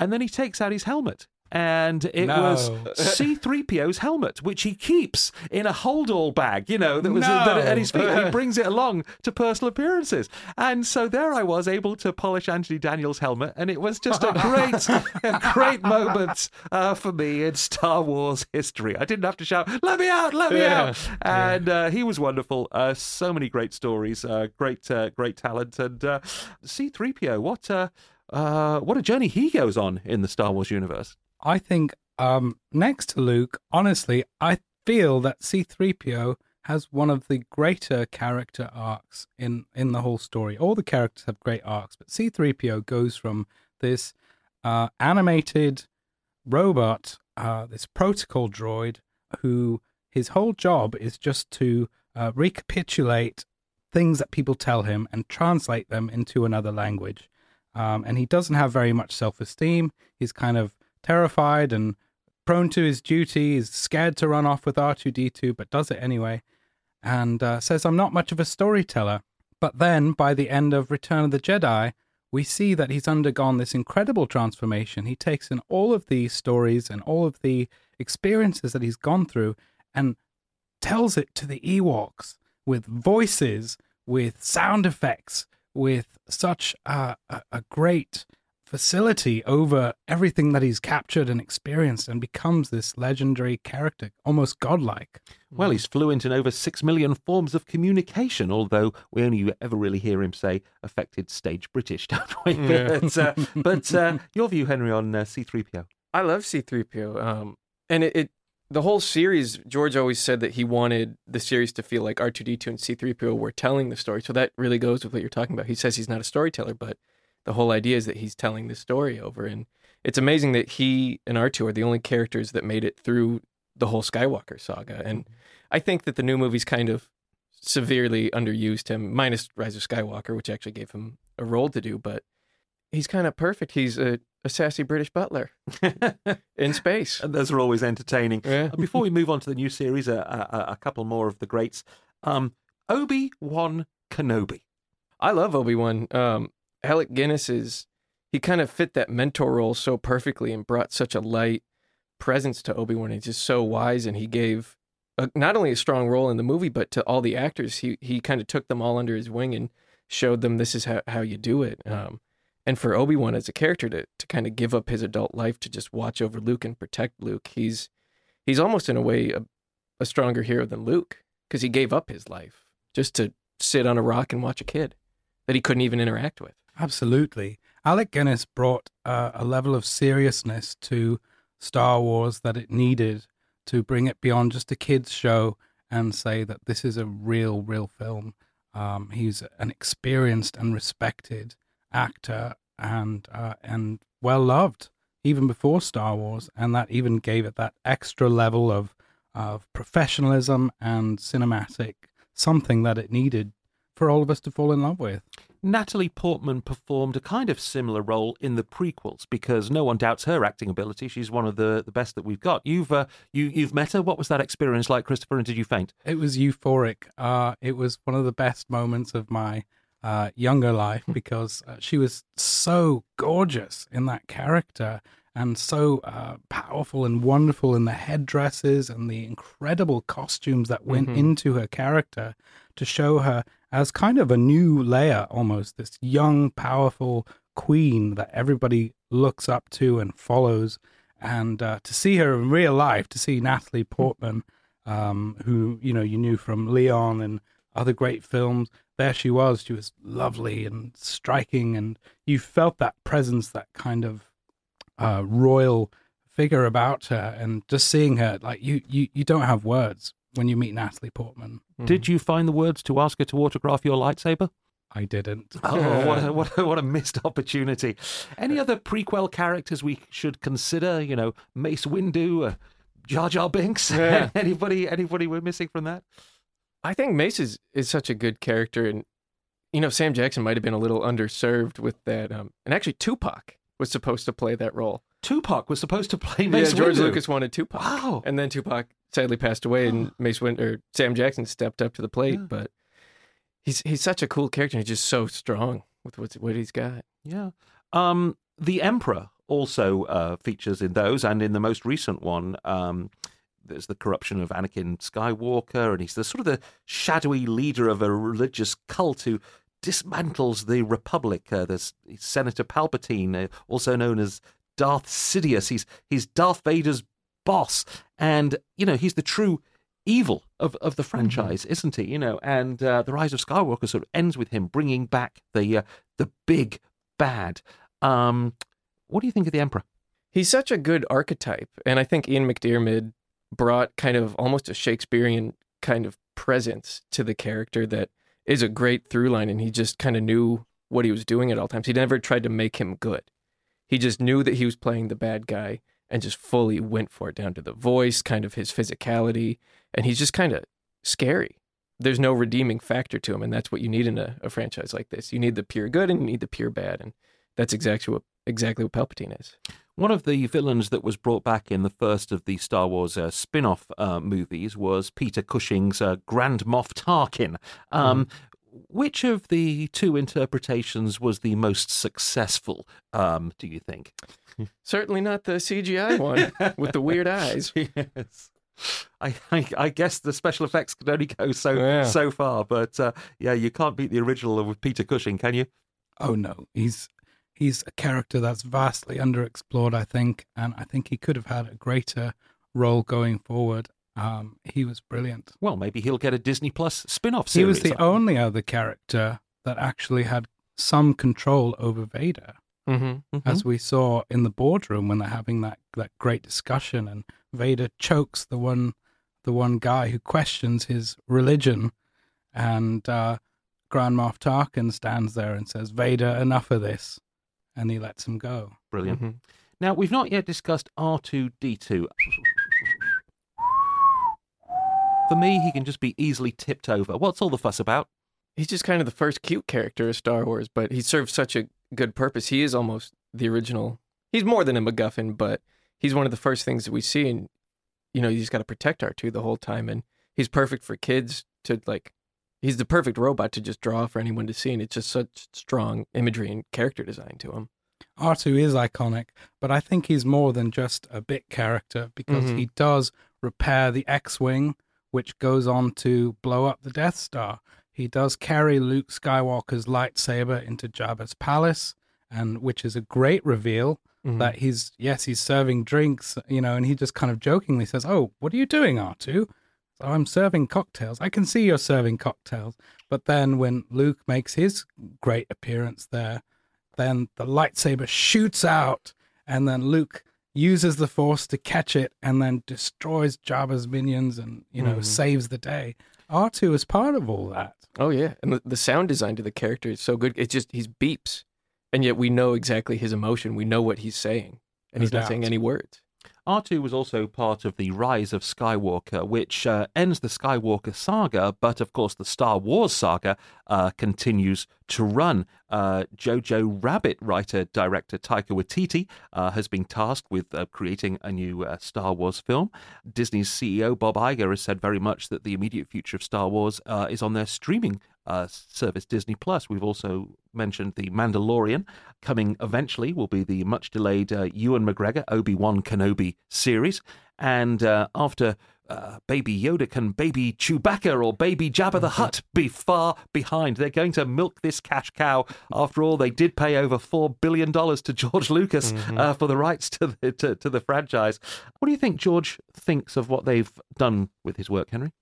and then he takes out his helmet. And it No. was C3PO's helmet, which he keeps in a hold-all bag, you know, that was No. that at his feet. He brings it along to personal appearances. And so there I was able to polish Anthony Daniels' helmet, and it was just a great, a great moment uh, for me in Star Wars history. I didn't have to shout, "Let me out! Let me Yeah. out!" And uh, he was wonderful. Uh, so many great stories, uh, great, uh, great talent, and uh, C-3PO. What, uh, what a journey he goes on in the Star Wars universe. I think um, next to Luke, honestly, I feel that C3PO has one of the greater character arcs in, in the whole story. All the characters have great arcs, but C3PO goes from this uh, animated robot, uh, this protocol droid, who his whole job is just to uh, recapitulate things that people tell him and translate them into another language. Um, and he doesn't have very much self esteem. He's kind of terrified and prone to his duty. He's scared to run off with R2D2, but does it anyway. And uh, says, I'm not much of a storyteller. But then by the end of Return of the Jedi, we see that he's undergone this incredible transformation. He takes in all of these stories and all of the experiences that he's gone through and tells it to the Ewoks with voices, with sound effects, with such a, a, a great facility over everything that he's captured and experienced and becomes this legendary character, almost godlike. Well, he's fluent in over six million forms of communication, although we only ever really hear him say affected stage British, don't we? Yeah. But, uh, but uh, your view, Henry, on uh, C3PO? I love C3PO. Um, and it, it, the whole series, George always said that he wanted the series to feel like R2D2 and C3PO were telling the story. So that really goes with what you're talking about. He says he's not a storyteller, but the whole idea is that he's telling the story over. And it's amazing that he and R2 are the only characters that made it through the whole Skywalker saga. And mm-hmm. I think that the new movies kind of severely underused him, minus Rise of Skywalker, which actually gave him a role to do. But he's kind of perfect. He's a, a sassy British butler in space. And those are always entertaining. Yeah. Uh, Before we move on to the new series, a, a, a couple more of the greats. Um, Obi Wan Kenobi. I love Obi Wan. Um, Alec Guinness is he kind of fit that mentor role so perfectly and brought such a light presence to Obi Wan. He's just so wise, and he gave a, not only a strong role in the movie, but to all the actors. He he kind of took them all under his wing and showed them this is how, how you do it. Um, and for Obi Wan as a character to to kind of give up his adult life to just watch over Luke and protect Luke, he's he's almost in a way a, a stronger hero than Luke because he gave up his life just to sit on a rock and watch a kid that he couldn't even interact with. Absolutely. Alec Guinness brought uh, a level of seriousness to Star Wars that it needed to bring it beyond just a kids' show and say that this is a real, real film. Um, he's an experienced and respected actor and uh, and well loved even before Star Wars, and that even gave it that extra level of of professionalism and cinematic something that it needed for all of us to fall in love with. Natalie Portman performed a kind of similar role in the prequels because no one doubts her acting ability. She's one of the, the best that we've got. You've uh, you you've met her. What was that experience like, Christopher? And did you faint? It was euphoric. Uh, it was one of the best moments of my uh, younger life because uh, she was so gorgeous in that character and so uh, powerful and wonderful in the headdresses and the incredible costumes that went Mhm. into her character to show her as kind of a new layer almost, this young, powerful queen that everybody looks up to and follows. And uh, to see her in real life, to see Natalie Portman, um, who you know you knew from Leon and other great films, there she was. She was lovely and striking, and you felt that presence, that kind of uh, royal figure about her, and just seeing her, like you, you, you don't have words when you meet Natalie Portman. Did you find the words to ask her to autograph your lightsaber? I didn't. Oh, what a, what a, what a missed opportunity! Any other prequel characters we should consider? You know, Mace Windu, uh, Jar Jar Binks. Yeah. anybody anybody we're missing from that? I think Mace is, is such a good character, and you know Sam Jackson might have been a little underserved with that. Um, and actually, Tupac was supposed to play that role. Tupac was supposed to play Mace yeah, George Windu. Lucas wanted Tupac. Wow. And then Tupac sadly passed away, and Mace Win or Sam Jackson stepped up to the plate. Yeah. But he's he's such a cool character. He's just so strong with what what he's got. Yeah. Um, the Emperor also uh, features in those, and in the most recent one, um, there's the corruption of Anakin Skywalker, and he's the sort of the shadowy leader of a religious cult who dismantles the Republic. Uh, there's Senator Palpatine, uh, also known as Darth Sidious. He's he's Darth Vader's boss, and you know he's the true evil of, of the franchise, isn't he? You know, and uh, the Rise of Skywalker sort of ends with him bringing back the uh, the big bad. Um, what do you think of the Emperor? He's such a good archetype, and I think Ian McDiarmid brought kind of almost a Shakespearean kind of presence to the character that is a great through line, and he just kind of knew what he was doing at all times. He never tried to make him good. He just knew that he was playing the bad guy and just fully went for it down to the voice, kind of his physicality, and he's just kind of scary. There's no redeeming factor to him, and that's what you need in a, a franchise like this. You need the pure good and you need the pure bad, and that's exactly what exactly what Palpatine is. One of the villains that was brought back in the first of the Star Wars uh, spin off uh, movies was Peter Cushing's uh, Grand Moff Tarkin. Um, Which of the two interpretations was the most successful, um, do you think? Certainly not the CGI one with the weird eyes. yes. I, I, I guess the special effects could only go so Yeah. so far, but uh, yeah, you can't beat the original with Peter Cushing, can you? Oh no, he's he's a character that's vastly underexplored, I think, and I think he could have had a greater role going forward. Um, he was brilliant. Well, maybe he'll get a Disney Plus spin-off He was the only other character that actually had some control over Vader, Mm-hmm. as we saw in the boardroom when they're having that, that great discussion, and Vader chokes the one the one guy who questions his religion, and uh, Grand Moff Tarkin stands there and says, "Vader, enough of this," and he lets him go. Brilliant. Mhm. Now, we've not yet discussed R2D2. For me, he can just be easily tipped over. What's all the fuss about? He's just kind of the first cute character of Star Wars, but he serves such a good purpose. He is almost the original. He's more than a MacGuffin, but he's one of the first things that we see, and you know, you just got to protect R2 the whole time, and he's perfect for kids to like. He's the perfect robot to just draw for anyone to see, and it's just such strong imagery and character design to him. R2 is iconic, but I think he's more than just a bit character because Mhm. he does repair the X Wing, which goes on to blow up the Death Star. He does carry Luke Skywalker's lightsaber into Jabba's palace, and which is a great reveal Mhm. that he's, yes, he's serving drinks, you know, and he just kind of jokingly says, Oh, what are you doing, R2? So I'm serving cocktails. I can see you're serving cocktails. But then when Luke makes his great appearance there, then the lightsaber shoots out, and then Luke uses the Force to catch it, and then destroys Jabba's minions, and you know Mhm. saves the day. R two is part of all that. Oh yeah, and the, the sound design to the character is so good. It's just he's beeps, and yet we know exactly his emotion. We know what he's saying. and he's No not saying any words. R2 was also part of the Rise of Skywalker, which uh, ends the Skywalker saga, but of course the Star Wars saga uh, continues to run. Uh, Jojo Rabbit writer director Taika Waititi uh, has been tasked with uh, creating a new uh, Star Wars film. Disney's CEO Bob Iger has said very much that the immediate future of Star Wars is on their streaming uh, service Disney Plus. We've also mentioned the Mandalorian coming eventually will be the much delayed uh, Ewan McGregor Obi Wan Kenobi series, and uh, after. Uh, baby Yoda can baby Chewbacca or baby Jabba the Hutt be far behind. They're going to milk this cash cow. After all, they did pay over four billion dollars to George Lucas uh, for the rights to the to, to the franchise. What do you think George thinks of what they've done with his work, Henry?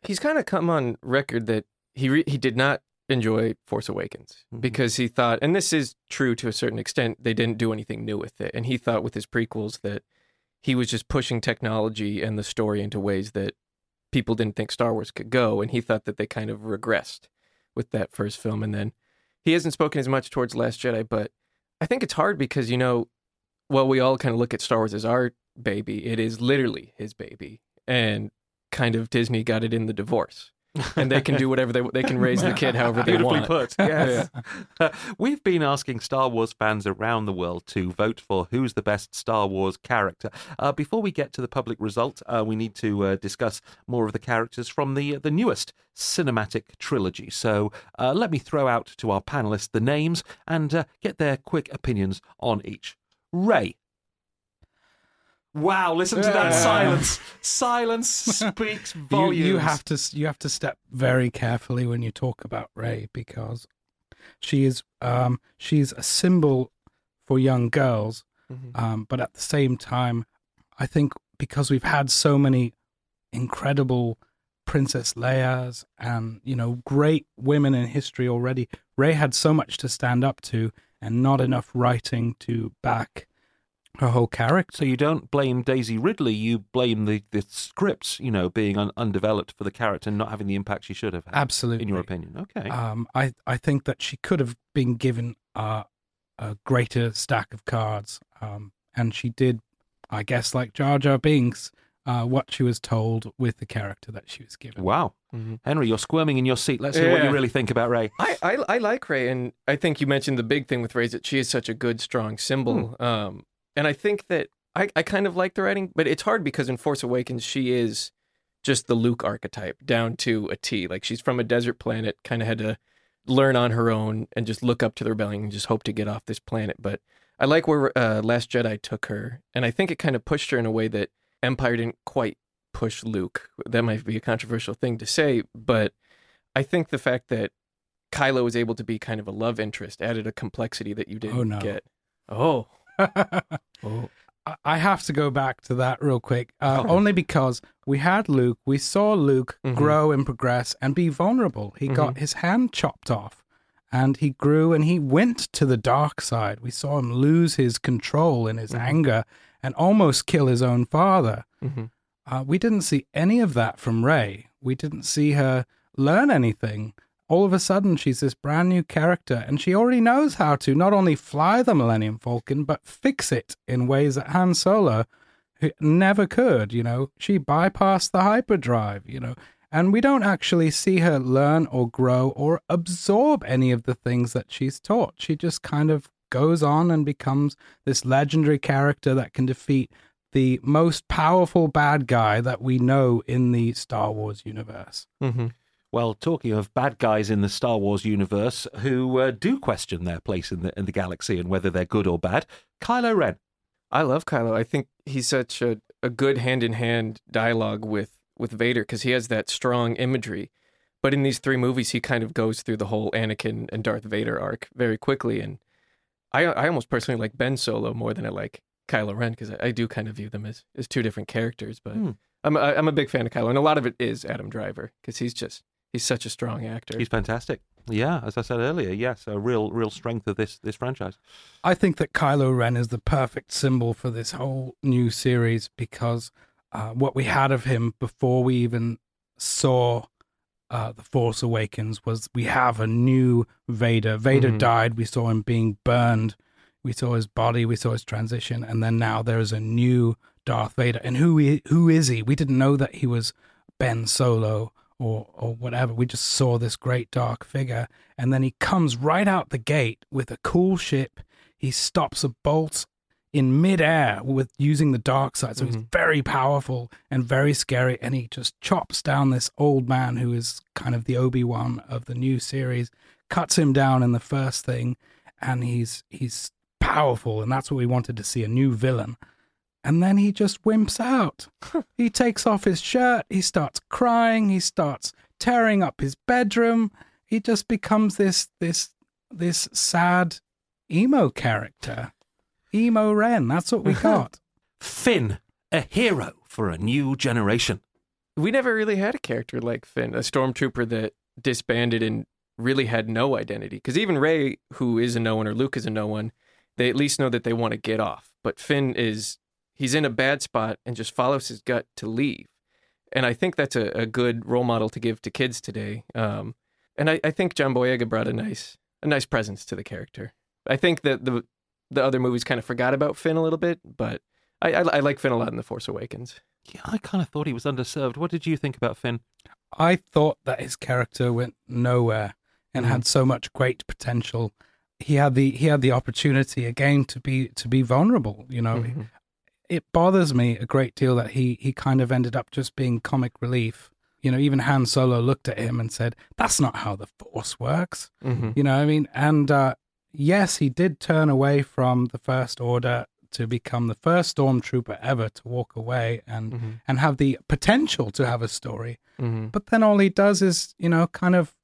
He's kind of come on record that he re- he did not enjoy Force Awakens Mhm. because he thought, and this is true to a certain extent, they didn't do anything new with it, and he thought with his prequels that he was just pushing technology and the story into ways that people didn't think Star Wars could go, and he thought that they kind of regressed with that first film, and then he hasn't spoken as much towards Last Jedi, but I think it's hard because you know, well, we all kind of look at Star Wars as our baby. It is literally his baby, and kind of Disney got it in the divorce, and they can do whatever they they can raise the kid however they Beautifully want. put. Yes. We've been asking Star Wars fans around the world to vote for who's the best Star Wars character. Uh, before we get to the public result, uh, we need to uh, discuss more of the characters from the the newest cinematic trilogy. So uh, let me throw out to our panelists the names and uh, get their quick opinions on each. Rey. Wow! Listen to that Yeah. silence. Silence speaks volumes. you have to you have to step very carefully when you talk about Rey because she is um she's a symbol for young girls, Mhm. um, but at the same time, I think because we've had so many incredible Princess Leia's and you know great women in history already, Rey had so much to stand up to and not enough writing to back her whole character. So you don't blame Daisy Ridley, you blame the, the scripts, you know, being un- undeveloped for the character and not having the impact she should have had. Absolutely, In your opinion. Okay. Um, I I think that she could have been given uh, a greater stack of cards, um, and she did, I guess, like Jar Jar Binks, uh, what she was told with the character that she was given. wow. Mhm. Henry, you're squirming in your seat. Let's hear what you really think about Rey. I, I I like Rey, and I think you mentioned the big thing with Rey is that she is such a good, strong symbol. Um, and I think that I, I kind of like the writing, but it's hard because in Force Awakens she is just the Luke archetype down to a T. Like she's from a desert planet, kind of had to learn on her own and just look up to the rebellion and just hope to get off this planet. But I like where uh, Last Jedi took her, and I think it kind of pushed her in a way that Empire didn't quite push Luke. That might be a controversial thing to say, but I think the fact that Kylo was able to be kind of a love interest added a complexity that you didn't Oh, no. get. Oh, oh, I- I have to go back to that real quick, uh, Oh. only because we had Luke. We saw Luke Mhm. grow and progress and be vulnerable. He got his hand chopped off, and he grew and he went to the dark side. We saw him lose his control in his Mhm. anger and almost kill his own father. hmm Uh, we didn't see any of that from Rey. We didn't see her learn anything. All of a sudden, she's this brand new character, and she already knows how to not only fly the Millennium Falcon, but fix it in ways that Han Solo never could. You know, she bypassed the hyperdrive, you know, and we don't actually see her learn or grow or absorb any of the things that she's taught. She just kind of goes on and becomes this legendary character that can defeat the most powerful bad guy that we know in the Star Wars universe. hmm Well, talking of bad guys in the Star Wars universe who uh, do question their place in the in the galaxy and whether they're good or bad, Kylo Ren. I love Kylo. I think he's such a, a good hand in hand dialogue with with Vader because he has that strong imagery. But in these three movies, he kind of goes through the whole Anakin and Darth Vader arc very quickly, and I I almost personally like Ben Solo more than I like Kylo Ren because I, I do kind of view them as as two different characters. But Hmm. I'm I, I'm a big fan of Kylo, and a lot of it is Adam Driver because he's just he's such a strong actor. He's fantastic. Yeah, as I said earlier, yes, a real real strength of this this franchise. I think that Kylo Ren is the perfect symbol for this whole new series because uh, what we had of him before we even saw uh, The Force Awakens was we have a new Vader. Vader Mhm. died. We saw him being burned we saw his body, we saw his transition, and then now there is a new Darth Vader. And who he, who is he? We didn't know that he was Ben Solo or or whatever. We just saw this great dark figure, and then he comes right out the gate with a cool ship. He stops a bolt in midair with using the dark side, so he's mm-hmm. very powerful and very scary. And he just chops down this old man who is kind of the Obi Wan of the new series, cuts him down in the first thing, and he's he's powerful, and that's what we wanted to see a new villain. And then he just wimps out. he takes off his shirt, he starts crying, he starts tearing up his bedroom. He just becomes this this this sad emo character. Emo Ren, that's what we got. Finn, a hero for a new generation. we never really had a character like Finn, a stormtrooper that disbanded and really had no identity. Because even Rey, who is a no one, or Luke is a no one, they at least know that they want to get off. But Finn is, he's in a bad spot and just follows his gut to leave. And I think that's a, a good role model to give to kids today. Um, and I, I think John Boyega brought a nice, a nice presence to the character. I think that the the other movies kind of forgot about Finn a little bit, but I, I, I like Finn a lot in The Force Awakens. Yeah, I kind of thought he was underserved. What did you think about Finn? I thought that his character went nowhere and had so much great potential. He had the he had the opportunity again to be to be vulnerable. You know, Mhm. It bothers me a great deal that he he kind of ended up just being comic relief. You know, even Han Solo looked at him and said, "That's not how the Force works." Mhm. You know, what I mean, and uh, yes, he did turn away from the First Order to become the first stormtrooper ever to walk away and Mhm. and have the potential to have a story. Mhm. But then all he does is, you know, kind of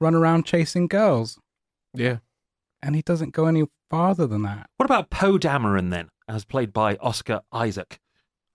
run around chasing girls, Yeah. And he doesn't go any farther than that. What about Poe Dameron then, as played by Oscar Isaac?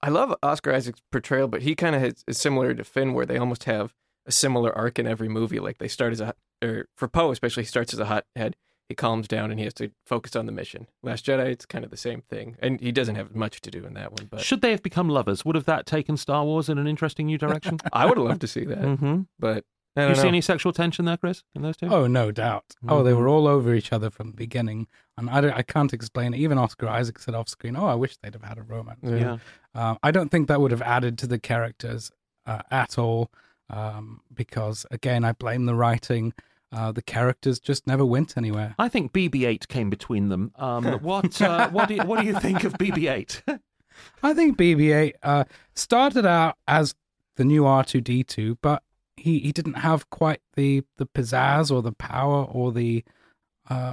I love Oscar Isaac's portrayal, but he kind of is similar to Finn, where they almost have a similar arc in every movie. Like they start as a, or for Poe especially, he starts as a hothead. He calms down and he has to focus on the mission. Last Jedi, it's kind of the same thing, and he doesn't have much to do in that one. But Should they have become lovers? Would have that taken Star Wars in an interesting new direction? I would have loved to see that. mm-hmm. But I You don't see any sexual tension there, Chris, in those two? Oh, no doubt. Oh, they Mhm. were all over each other from the beginning, and I, don't, I can't explain it. Even Oscar Isaac said off screen, "Oh, I wish they'd have had a romance." yeah. Um, I don't think that would have added to the characters uh, at all, um, because again, I blame the writing. Uh, the characters just never went anywhere. I think BB-8 came between them. Um, what uh, what do you, what do you think of BB-8? I think BB-8 uh, started out as the new R2D2, but he, he didn't have quite the, the pizzazz or the power or the uh,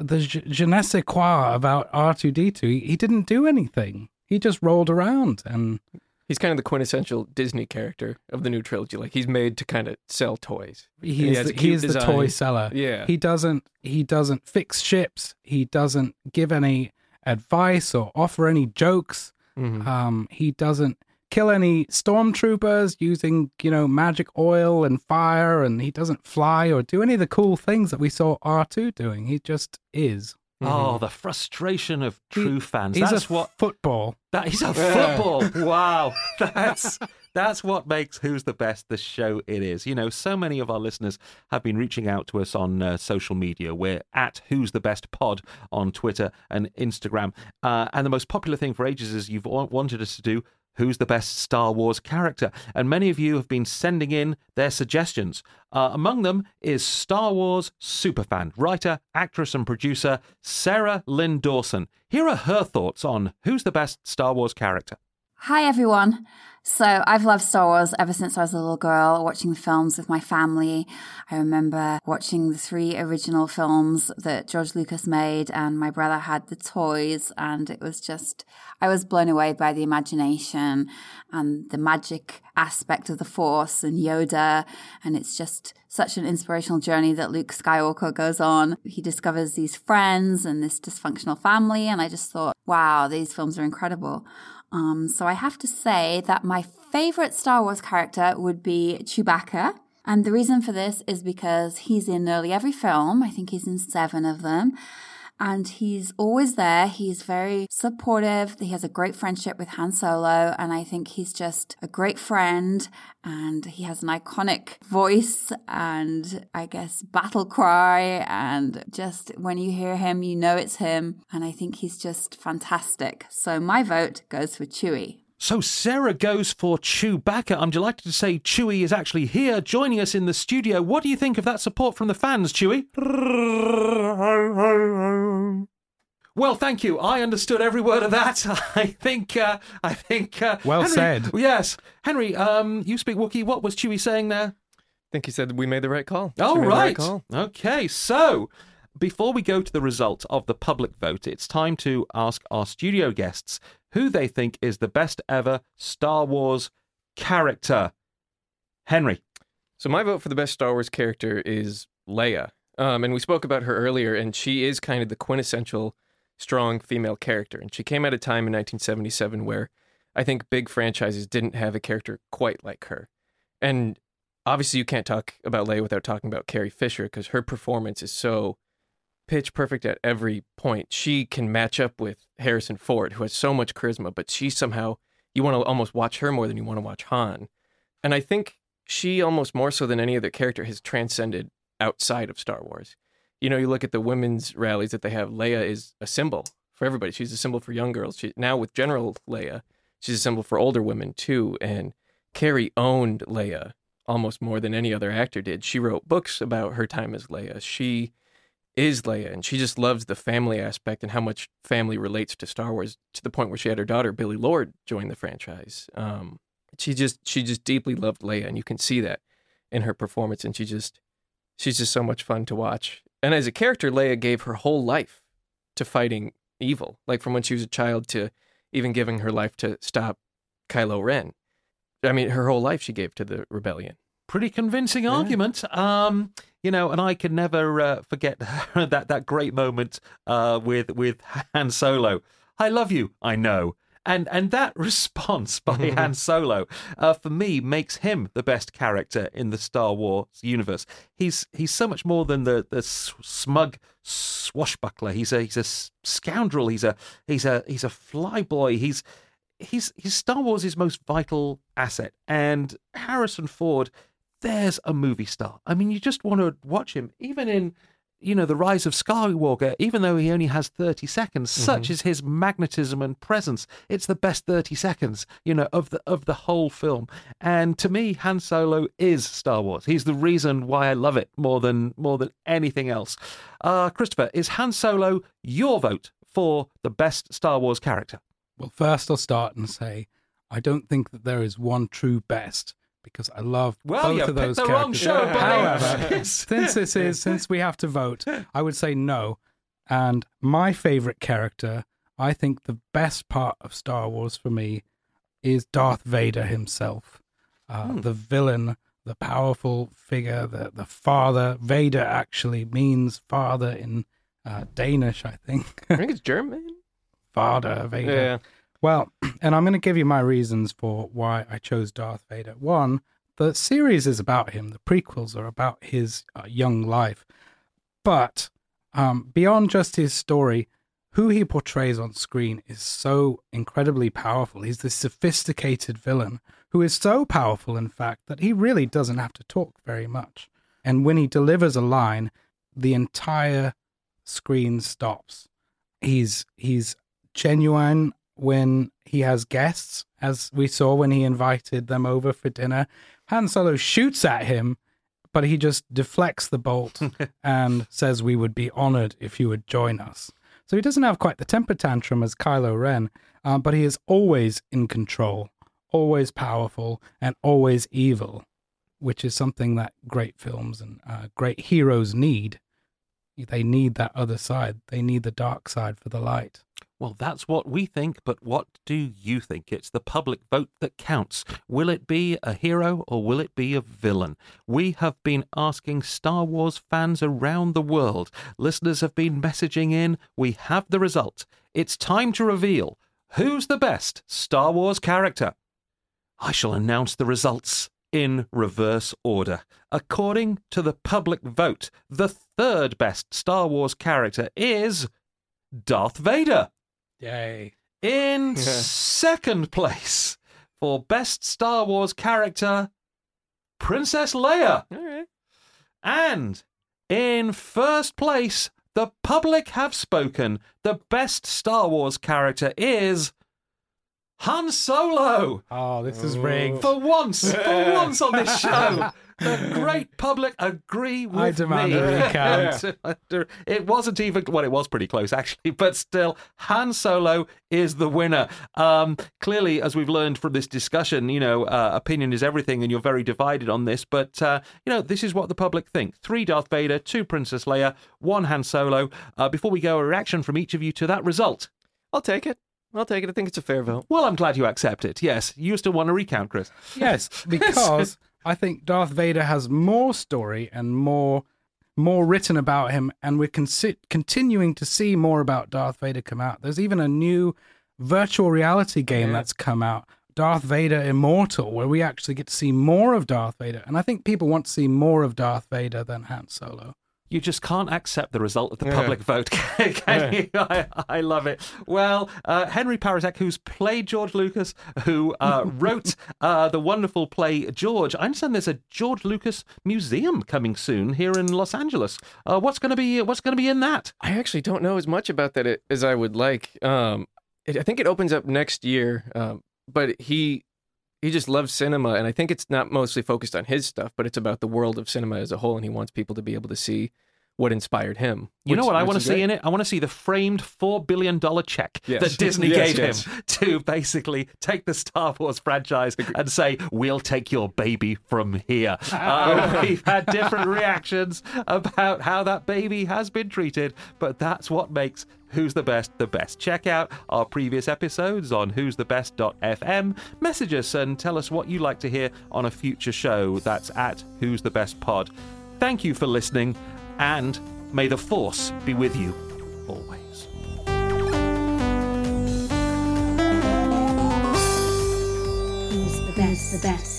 the je, ne sais quoi about R2D2. He, he didn't do anything. He just rolled around and he's kind of the quintessential Disney character of the new trilogy. Like he's made to kind of sell toys. he He is the, the toy seller. Yeah. He doesn't he doesn't fix ships. He doesn't give any advice or offer any jokes. Mhm. Um, he doesn't kill any stormtroopers using, you know, magic oil and fire, and he doesn't fly or do any of the cool things that we saw R2 doing. He just is. Oh, the frustration of He- true fans. He's That's a what football. that is a football. wow. That's that's what makes Who's the Best the show it is. You know, so many of our listeners have been reaching out to us on uh, social media. We're at Who's the Best Pod on Twitter and Instagram. Uh, and the most popular thing for ages is you've wanted us to do Who's the best Star Wars character? And many of you have been sending in their suggestions. Uh, among them is Star Wars superfan, writer, actress, and producer Sarah Lynn Dawson. Here are her thoughts on who's the best Star Wars character. Hi, everyone. So, I've loved Star Wars ever since I was a little girl, watching the films with my family. I remember watching the three original films that George Lucas made, and my brother had the toys, and it was just, I was blown away by the imagination and the magic aspect of the Force and Yoda. And it's just such an inspirational journey that Luke Skywalker goes on. He discovers these friends and this dysfunctional family, and I just thought, wow, these films are incredible. Um, so I have to say that my favorite Star Wars character would be Chewbacca. And the reason for this is because he's in nearly every film. I think he's in seven of them. And he's always there. He's very supportive. He has a great friendship with Han Solo, and I think he's just a great friend. And he has an iconic voice and I guess battle cry. And just when you hear him, you know it's him. And I think he's just fantastic. So my vote goes for Chewie. So Sarah goes for Chewbacca. I'm delighted to say Chewie is actually here joining us in the studio. What do you think of that support from the fans, Chewie? Well, thank you. I understood every word of that. I think. Uh, I think. Uh, Well Henry- said. Yes, Henry. Um, you speak Wookiee. What was Chewie saying there? I think he said we made the right call. Oh, She made the right. call. Okay, so before we go to the result of the public vote, it's time to ask our studio guests who they think is the best ever Star Wars character. Henry. So my vote for the best Star Wars character is Leia. Um, and we spoke about her earlier, and she is kind of the quintessential strong female character. And she came at a time in 1977 where I think big franchises didn't have a character quite like her. And obviously, you can't talk about Leia without talking about Carrie Fisher because her performance is so pitch perfect at every point. She can match up with Harrison Ford, who has so much charisma, but she somehow, you want to almost watch her more than you want to watch Han. And I think she almost more so than any other character has transcended outside of Star Wars. You know, you look at the women's rallies that they have. Leia is a symbol for everybody. She's a symbol for young girls. She, now with General Leia, she's a symbol for older women too. And Carrie owned Leia almost more than any other actor did. She wrote books about her time as Leia. She is Leia, and she just loves the family aspect and how much family relates to Star Wars to the point where she had her daughter Billie Lourd join the franchise. Um, she just she just deeply loved Leia, and you can see that in her performance. And she just she's just so much fun to watch. And as a character, Leia gave her whole life to fighting evil, like from when she was a child to even giving her life to stop Kylo Ren. I mean, her whole life she gave to the rebellion. Pretty convincing argument. Um, you know, and I can never uh, forget that that great moment uh, with with Han Solo. I love you. I know. And and that response by Han Solo, uh, for me, makes him the best character in the Star Wars universe. He's he's so much more than the the smug swashbuckler. He's a he's a scoundrel. He's a he's a he's a flyboy. He's he's he's Star Wars' most vital asset. And Harrison Ford, there's a movie star. I mean, you just want to watch him, even in you know the Rise of Skywalker. Even though he only has thirty seconds, such is his magnetism and presence. It's the best thirty seconds, you know, of the of the whole film. And to me, Han Solo is Star Wars. He's the reason why I love it more than more than anything else. Uh, Christopher, is Han Solo your vote for the best Star Wars character? Well, first I'll start and say I don't think that there is one true best because I love Well, both you of picked those the wrong characters. show, buddy. However, since this is since we have to vote, I would say no. And my favorite character, I think the best part of Star Wars for me is Darth Vader himself, uh, Hmm. the villain, the powerful figure, the the father. Vader actually means father in uh, Danish, I think. I think it's German. father Vader. Yeah. Well, and I'm going to give you my reasons for why I chose Darth Vader. One, the series is about him. The prequels are about his uh, young life. But um, beyond just his story, who he portrays on screen is so incredibly powerful. He's this sophisticated villain who is so powerful, in fact, that he really doesn't have to talk very much. And when he delivers a line, the entire screen stops. He's he's genuine when he has guests, as we saw when he invited them over for dinner. Han Solo shoots at him, but he just deflects the bolt and says, We would be honored if you would join us. So he doesn't have quite the temper tantrum as Kylo Ren, uh, but he is always in control, always powerful, and always evil, which is something that great films and uh, great heroes need. They need that other side, they need the dark side for the light. Well, that's what we think, but what do you think? It's the public vote that counts. Will it be a hero or will it be a villain? We have been asking Star Wars fans around the world. Listeners have been messaging in. We have the result. It's time to reveal who's the best Star Wars character. I shall announce the results in reverse order. According to the public vote, the third best Star Wars character is Darth Vader. Yay. In second place for best Star Wars character, Princess Leia. All right. And in first place, the public have spoken. The best Star Wars character is Han Solo. Oh, this is oh. rigged. For once, for once on this show, the great public agree with I demand me. a recount. it wasn't even well, it was pretty close actually, but still, Han Solo is the winner. Um, clearly, as we've learned from this discussion, you know, uh, opinion is everything, and you're very divided on this. But uh, you know, this is what the public think: three Darth Vader, two Princess Leia, one Han Solo. Uh, before we go, a reaction from each of you to that result. I'll take it. I'll take it. I think it's a fair vote. Well, I'm glad you accept it. Yes, you still want to recount, Chris. Yes, because I think Darth Vader has more story and more more written about him, and we're consi- continuing to see more about Darth Vader come out. There's even a new virtual reality oh, game Yeah. that's come out, Darth Vader Immortal, where we actually get to see more of Darth Vader. And I think people want to see more of Darth Vader than Han Solo. You just can't accept the result of the Yeah. public vote, can Yeah. you? I, I love it. Well, uh, Henry Parizek, who's played George Lucas, who uh, wrote uh, the wonderful play George. I understand there's a George Lucas museum coming soon here in Los Angeles. Uh, what's going to be What's going to be in that? I actually don't know as much about that as I would like. Um, it, I think it opens up next year, um, but he he just loves cinema, and I think it's not mostly focused on his stuff, but it's about the world of cinema as a whole, and he wants people to be able to see what inspired him. You know what I want to see great. in it? I want to see the framed four billion dollar check Yes. that Disney Yes, gave yes. him to basically take the Star Wars franchise and say, "We'll take your baby from here." Uh, we've had different reactions about how that baby has been treated, but that's what makes Who's the Best the best. Check out our previous episodes on who's the best.fm. Message us and tell us what you'd like to hear on a future show. That's at Who's the Best Pod. Thank you for listening, and may the Force be with you always. Who's the best? The best.